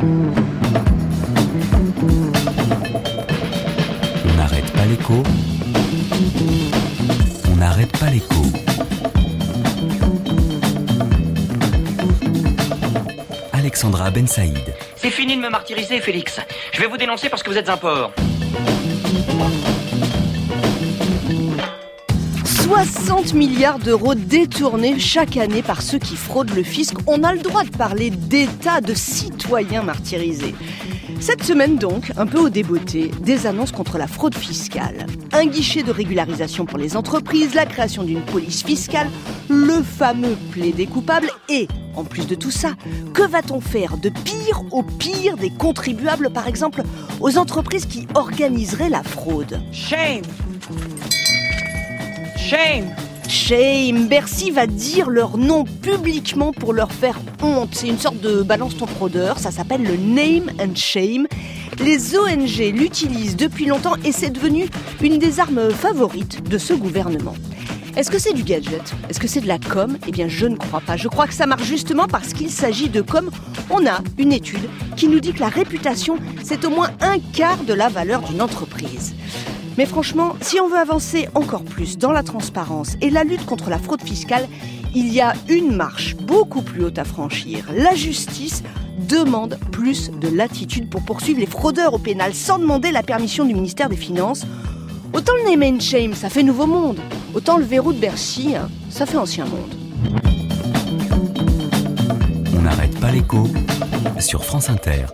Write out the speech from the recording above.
On n'arrête pas l'écho. On n'arrête pas l'écho. Alexandra Ben Saïd. C'est fini de me martyriser, Félix. Je vais vous dénoncer parce que vous êtes un porc. 60 milliards d'euros détournés chaque année par ceux qui fraudent le fisc. On a le droit de parler d'état de citoyens martyrisés. Cette semaine donc, un peu au débeauté, des annonces contre la fraude fiscale. Un guichet de régularisation pour les entreprises, la création d'une police fiscale, le fameux plaidé coupable et, en plus de tout ça, que va-t-on faire de pire au pire des contribuables, par exemple, aux entreprises qui organiseraient la fraude? Shame Shame Shame, Bercy va dire leur nom publiquement pour leur faire honte. C'est une sorte de balance ton fraudeur, ça s'appelle le name and shame. Les ONG l'utilisent depuis longtemps et c'est devenu une des armes favorites de ce gouvernement. Est-ce que c'est du gadget? Est-ce que c'est de la com? Eh bien, je ne crois pas. Je crois que ça marche justement parce qu'il s'agit de com. On a une étude qui nous dit que la réputation, c'est au moins un quart de la valeur d'une entreprise. Mais franchement, si on veut avancer encore plus dans la transparence et la lutte contre la fraude fiscale, il y a une marche beaucoup plus haute à franchir. La justice demande plus de latitude pour poursuivre les fraudeurs au pénal sans demander la permission du ministère des Finances. Autant le name and shame, ça fait nouveau monde. Autant le verrou de Bercy, hein, ça fait ancien monde. On n'arrête pas l'écho sur France Inter.